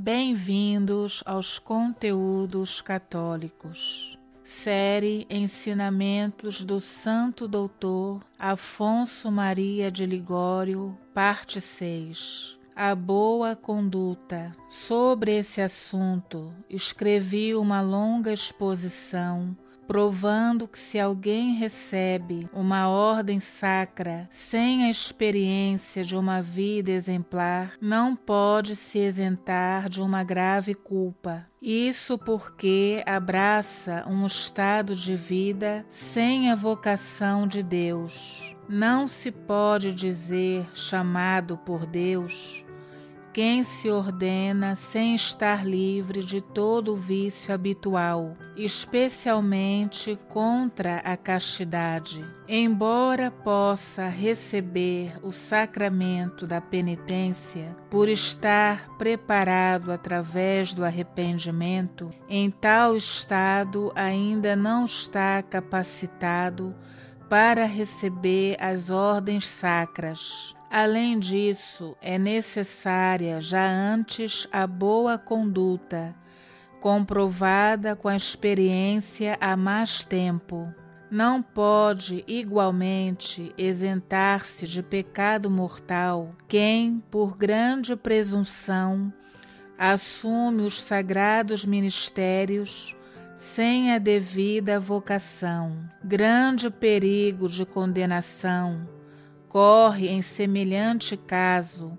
Bem-vindos aos conteúdos católicos. Série Ensinamentos do Santo Doutor Afonso Maria de Ligório, parte 6. A boa conduta. Sobre esse assunto, escrevi uma longa exposição provando que se alguém recebe uma ordem sacra sem a experiência de uma vida exemplar, não pode se isentar de uma grave culpa. Isso porque abraça um estado de vida sem a vocação de Deus. Não se pode dizer chamado por Deus quem se ordena sem estar livre de todo o vício habitual, especialmente contra a castidade. Embora possa receber o sacramento da penitência por estar preparado através do arrependimento, em tal estado ainda não está capacitado para receber as ordens sacras. Além disso, é necessária já antes a boa conduta, comprovada com a experiência há mais tempo. Não pode igualmente isentar-se de pecado mortal quem, por grande presunção, assume os sagrados ministérios sem a devida vocação. Grande perigo de condenação corre em semelhante caso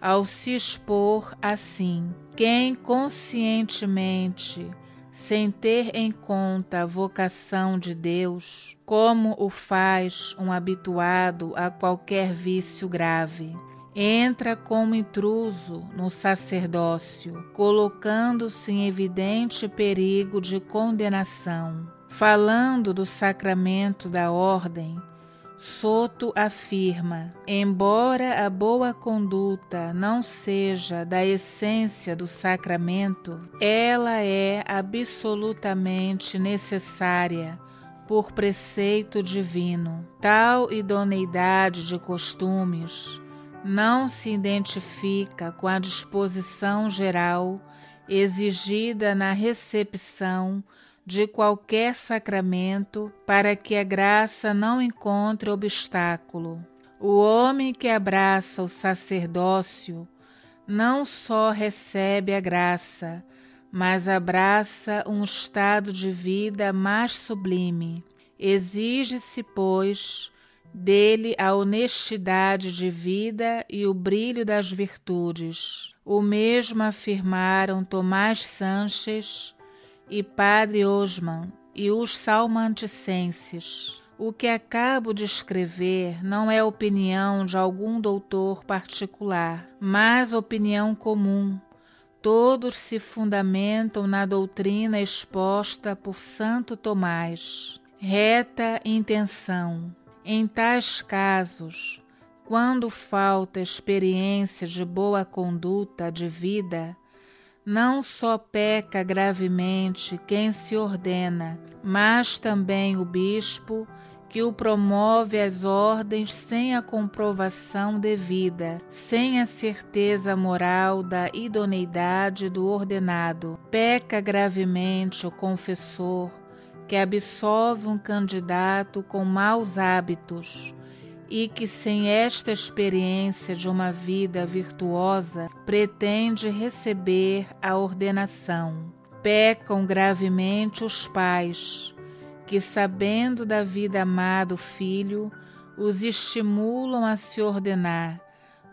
ao se expor assim. Quem conscientemente, sem ter em conta a vocação de Deus, como o faz um habituado a qualquer vício grave, entra como intruso no sacerdócio, colocando-se em evidente perigo de condenação. Falando do sacramento da ordem, Soto afirma: embora a boa conduta não seja da essência do sacramento, ela é absolutamente necessária por preceito divino. Tal idoneidade de costumes não se identifica com a disposição geral exigida na recepção de qualquer sacramento para que a graça não encontre obstáculo. O homem que abraça o sacerdócio não só recebe a graça, mas abraça um estado de vida mais sublime. Exige-se, pois, dele a honestidade de vida e o brilho das virtudes. O mesmo afirmaram Tomás Sanches e Padre Osman e os salmanticenses. O que acabo de escrever não é opinião de algum doutor particular, mas opinião comum. Todos se fundamentam na doutrina exposta por Santo Tomás. Reta intenção. Em tais casos, quando falta experiência de boa conduta de vida, não só peca gravemente quem se ordena, mas também o bispo que o promove às ordens sem a comprovação devida, sem a certeza moral da idoneidade do ordenado. Peca gravemente o confessor que absolve um candidato com maus hábitos e que, sem esta experiência de uma vida virtuosa, pretende receber a ordenação. Pecam gravemente os pais, que, sabendo da vida amada do filho, os estimulam a se ordenar,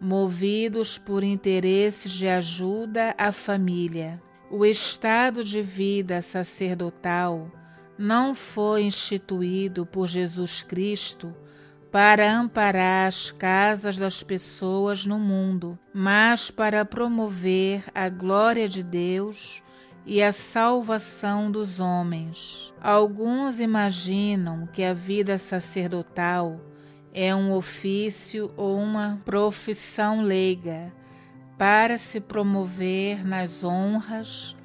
movidos por interesses de ajuda à família. O estado de vida sacerdotal não foi instituído por Jesus Cristo para amparar as casas das pessoas no mundo, mas para promover a glória de Deus e a salvação dos homens. Alguns imaginam que a vida sacerdotal é um ofício ou uma profissão leiga para se promover nas honras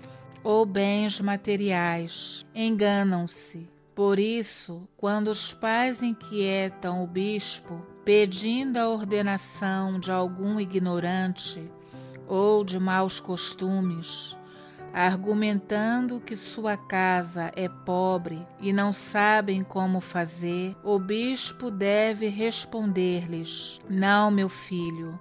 ou bens materiais. Enganam-se por isso, quando os pais inquietam o bispo, pedindo a ordenação de algum ignorante ou de maus costumes, argumentando que sua casa é pobre e não sabem como fazer, o bispo deve responder-lhes: Não, meu filho.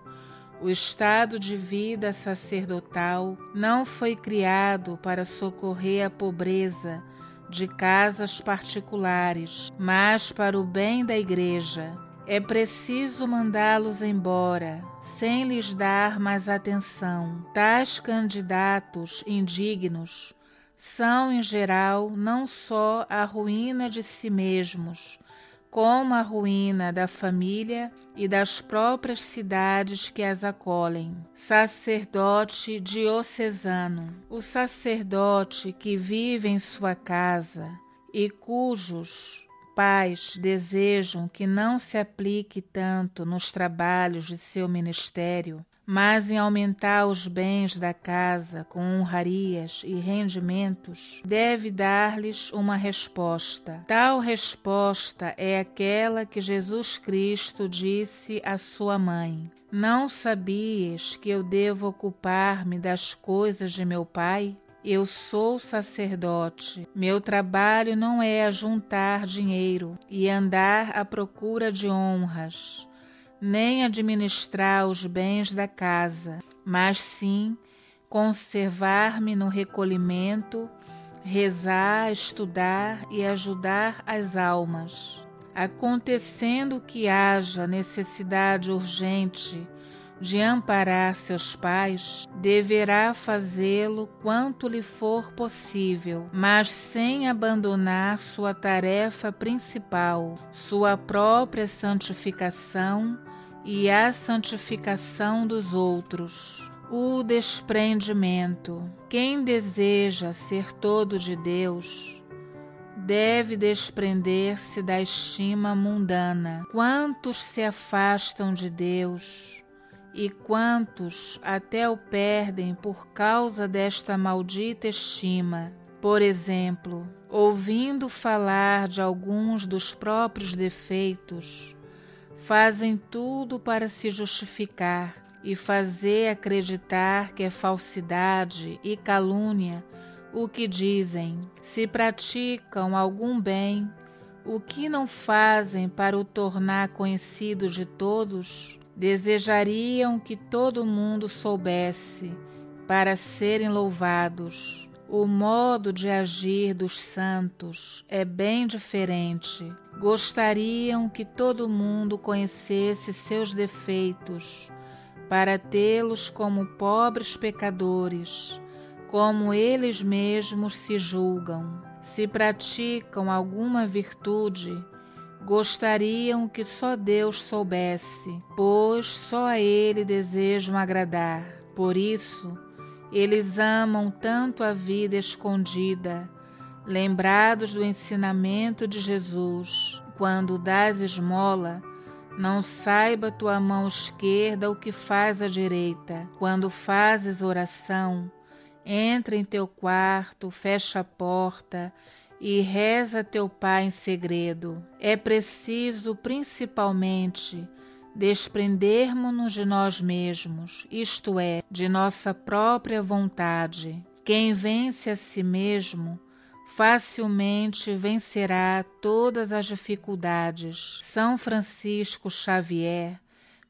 O estado de vida sacerdotal não foi criado para socorrer a pobreza de casas particulares, mas para o bem da igreja. É preciso mandá-los embora, sem lhes dar mais atenção. Tais candidatos indignos são, em geral, não só a ruína de si mesmos, como a ruína da família e das próprias cidades que as acolhem. Sacerdote diocesano, o sacerdote que vive em sua casa e cujos pais desejam que não se aplique tanto nos trabalhos de seu ministério, mas em aumentar os bens da casa com honrarias e rendimentos, deve dar-lhes uma resposta. Tal resposta é aquela que Jesus Cristo disse à sua mãe: Não sabias que eu devo ocupar-me das coisas de meu Pai? Eu sou sacerdote. Meu trabalho não é ajuntar dinheiro e andar à procura de honras, nem administrar os bens da casa, mas sim conservar-me no recolhimento, rezar, estudar e ajudar as almas. Acontecendo que haja necessidade urgente de amparar seus pais, deverá fazê-lo quanto lhe for possível, mas sem abandonar sua tarefa principal, sua própria santificação e a santificação dos outros. O desprendimento. Quem deseja ser todo de Deus, deve desprender-se da estima mundana. Quantos se afastam de Deus? E quantos até o perdem por causa desta maldita estima? Por exemplo, ouvindo falar de alguns dos próprios defeitos, fazem tudo para se justificar e fazer acreditar que é falsidade e calúnia o que dizem. Se praticam algum bem, o que não fazem para o tornar conhecido de todos? Desejariam que todo mundo soubesse para serem louvados. O modo de agir dos santos é bem diferente. Gostariam que todo mundo conhecesse seus defeitos, para tê-los como pobres pecadores, como eles mesmos se julgam. Se praticam alguma virtude, gostariam que só Deus soubesse, pois só a Ele desejam agradar. Por isso, eles amam tanto a vida escondida, lembrados do ensinamento de Jesus. Quando dás esmola, não saiba tua mão esquerda o que faz a direita. Quando fazes oração, entra em teu quarto, fecha a porta e reza teu Pai em segredo. É preciso, principalmente, desprendermos-nos de nós mesmos, isto é, de nossa própria vontade. Quem vence a si mesmo facilmente vencerá todas as dificuldades. São Francisco Xavier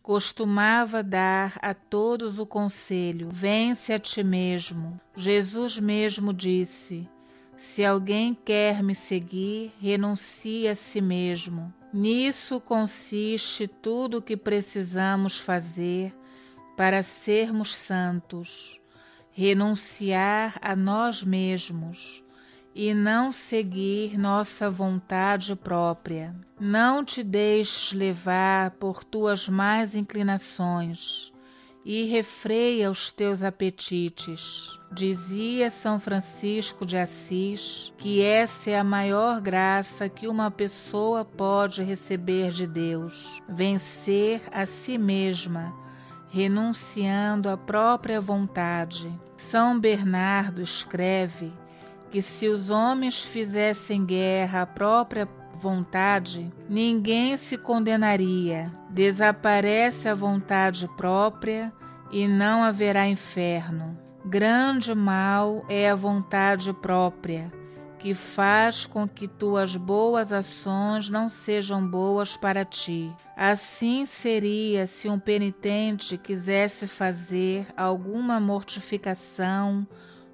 costumava dar a todos o conselho: vence a ti mesmo. Jesus mesmo disse: se alguém quer me seguir, renuncie a si mesmo. Nisso consiste tudo o que precisamos fazer para sermos santos. Renunciar a nós mesmos e não seguir nossa vontade própria. Não te deixes levar por tuas más inclinações e refreia os teus apetites. Dizia São Francisco de Assis que essa é a maior graça que uma pessoa pode receber de Deus: vencer a si mesma, renunciando à própria vontade. São Bernardo escreve que se os homens fizessem guerra à própria vontade, ninguém se condenaria. Desaparece a vontade própria e não haverá inferno. Grande mal é a vontade própria, que faz com que tuas boas ações não sejam boas para ti. Assim seria se um penitente quisesse fazer alguma mortificação,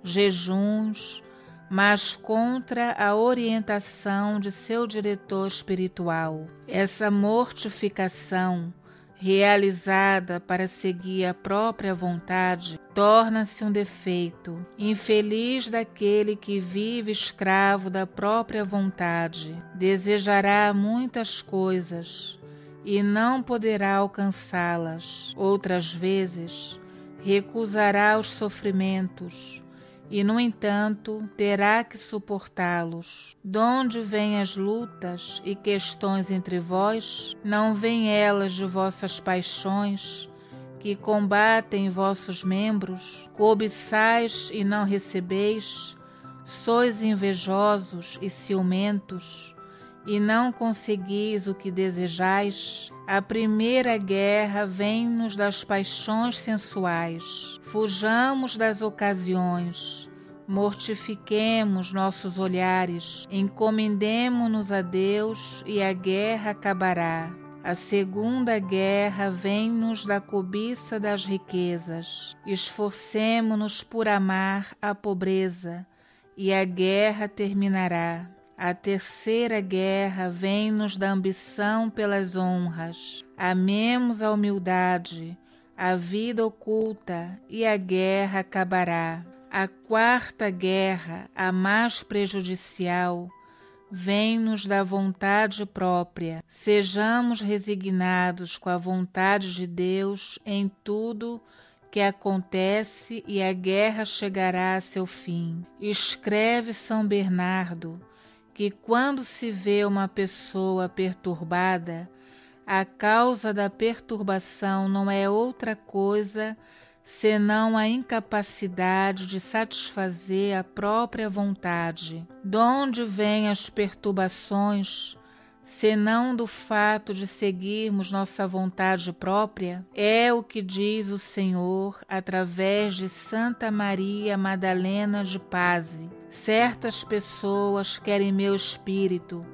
jejuns, mas contra a orientação de seu diretor espiritual. Essa mortificação, realizada para seguir a própria vontade, torna-se um defeito. Infeliz daquele que vive escravo da própria vontade, desejará muitas coisas e não poderá alcançá-las. Outras vezes, recusará os sofrimentos e, no entanto, terá que suportá-los. Donde vêm as lutas e questões entre vós? Não vêm elas de vossas paixões, que combatem vossos membros? Cobiçais e não recebeis? Sois invejosos e ciumentos? E não conseguis o que desejais, a primeira guerra vem-nos das paixões sensuais. Fujamos das ocasiões, mortifiquemos nossos olhares, encomendemo-nos a Deus e a guerra acabará. A segunda guerra vem-nos da cobiça das riquezas. Esforcemo-nos por amar a pobreza e a guerra terminará. A terceira guerra vem-nos da ambição pelas honras. Amemos a humildade, a vida oculta e a guerra acabará. A quarta guerra, a mais prejudicial, vem-nos da vontade própria. Sejamos resignados com a vontade de Deus em tudo que acontece e a guerra chegará a seu fim. Escreve São Bernardo que quando se vê uma pessoa perturbada, a causa da perturbação não é outra coisa senão a incapacidade de satisfazer a própria vontade. De onde vêm as perturbações, senão do fato de seguirmos nossa vontade própria? É o que diz o Senhor através de Santa Maria Madalena de Paz Certas pessoas querem meu espírito,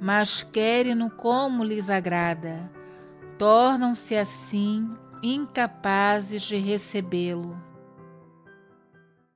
mas querem-no como lhes agrada. Tornam-se assim incapazes de recebê-lo.